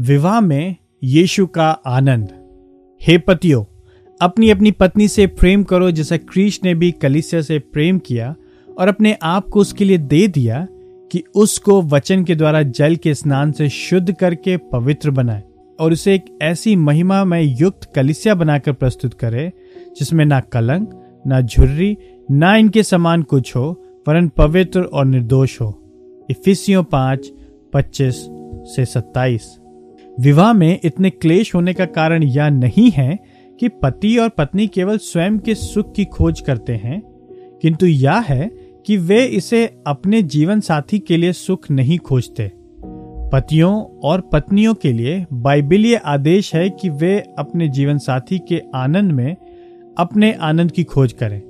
विवाह में यीशु का आनंद। हे पतियों, अपनी अपनी पत्नी से प्रेम करो जैसा क्रीश ने भी कलिसिया से प्रेम किया और अपने आप को उसके लिए दे दिया कि उसको वचन के द्वारा जल के स्नान से शुद्ध करके पवित्र बनाए और उसे एक ऐसी महिमा में युक्त कलिसिया बनाकर प्रस्तुत करे, जिसमें ना कलंक, ना झुर्री, ना इनके समान कुछ हो, वरन पवित्र और निर्दोष हो। इफिसियों पाँच, पच्चीस से सत्ताईस। विवाह में इतने क्लेश होने का कारण यह नहीं है कि पति और पत्नी केवल स्वयं के सुख की खोज करते हैं, किंतु यह है कि वे इसे अपने जीवन साथी के लिए सुख नहीं खोजते। पतियों और पत्नियों के लिए बाइबिलीय आदेश है कि वे अपने जीवन साथी के आनंद में अपने आनंद की खोज करें।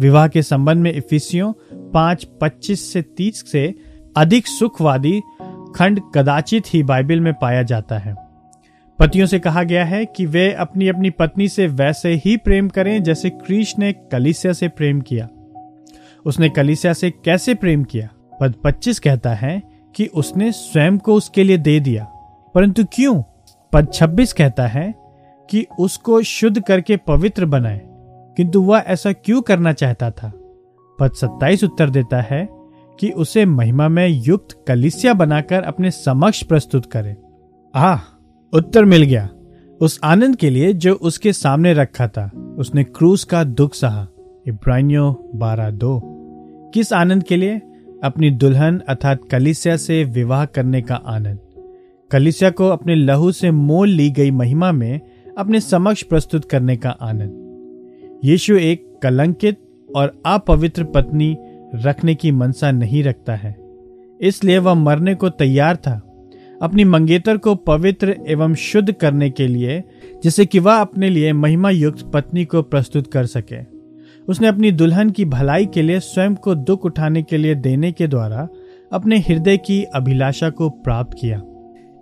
विवाह के संबंध में इफिसियों पाँच, पच्चीस से तीस से अधिक सुखवादी खंड कदाचित ही बाइबल में पाया जाता है। पतियों से कहा गया है कि वे अपनी अपनी पत्नी से वैसे ही प्रेम करें जैसे क्रीश ने कलिसिया से प्रेम किया। उसने कलिसिया से कैसे प्रेम किया? पद 25 कहता है कि उसने स्वयं को उसके लिए दे दिया। परंतु क्यों? पद 26 कहता है कि उसको शुद्ध करके पवित्र बनाए। किंतु वह ऐसा क्यों करना चाहता था? पद 27 उत्तर देता है कि उसे महिमा में युक्त कलिसिया बनाकर अपने समक्ष प्रस्तुत करे। आह, उत्तर मिल गया। उस आनंद के लिए जो उसके सामने रखा था, उसने क्रूस का दुख सहा। इब्रानियों बारह दो। किस आनंद के लिए? अपनी दुल्हन अर्थात कलिसिया से विवाह करने का आनंद। कलिसिया को अपने लहू से मोल ली गई महिमा में अपने समक्ष प्रस्तुत करने का आनंद। यीशु एक कलंकित और अपवित्र पत्नी रखने की मनसा नहीं रखता है। इसलिए वह मरने को तैयार था। अपनी मंगेतर को पवित्र एवं शुद्ध करने के लिए, जिससे कि वह अपने लिए महिमा युक्त पत्नी को प्रस्तुत कर सके। उसने अपनी दुल्हन की भलाई के लिए स्वयं को दुख उठाने के लिए देने के द्वारा अपने हृदय की अभिलाषा को प्राप्त किया।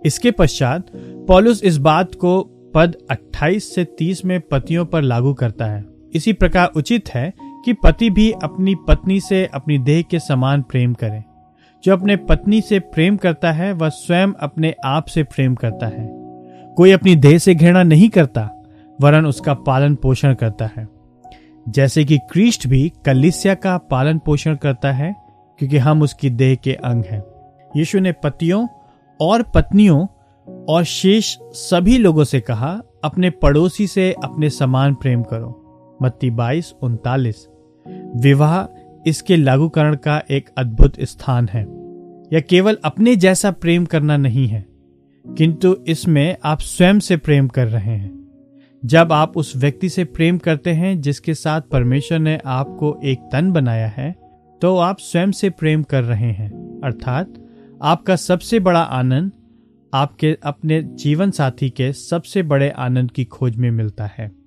इसके पश्चात पॉलुस इस बात को पद 28 से 30 में पतियों पर लागू करता है। इसी प्रकार उचित है कि पति भी अपनी पत्नी से अपनी देह के समान प्रेम करे। जो अपने पत्नी से प्रेम करता है, वह स्वयं अपने आप से प्रेम करता है। कोई अपनी देह से घृणा नहीं करता, वरन उसका पालन पोषण करता है। जैसे कि क्रिस्ट भी कलिसिया का पालन पोषण करता है, क्योंकि हम उसकी देह के अंग हैं। यीशु ने पतियों और पत्नियों और शेष सभी लोगों से कहा, अपने पड़ोसी से अपने समान प्रेम करो। मत्ती बाईस, उनतालीस। विवाह इसके लागूकरण का एक अद्भुत स्थान है। यह केवल अपने जैसा प्रेम करना नहीं है, किंतु इसमें आप स्वयं से प्रेम कर रहे हैं। जब आप उस व्यक्ति से प्रेम करते हैं जिसके साथ परमेश्वर ने आपको एक तन बनाया है तो आप स्वयं से प्रेम कर रहे हैं। अर्थात, आपका सबसे बड़ा आनंद आपके अपने जीवन साथी के सबसे बड़े आनंद की खोज में मिलता है।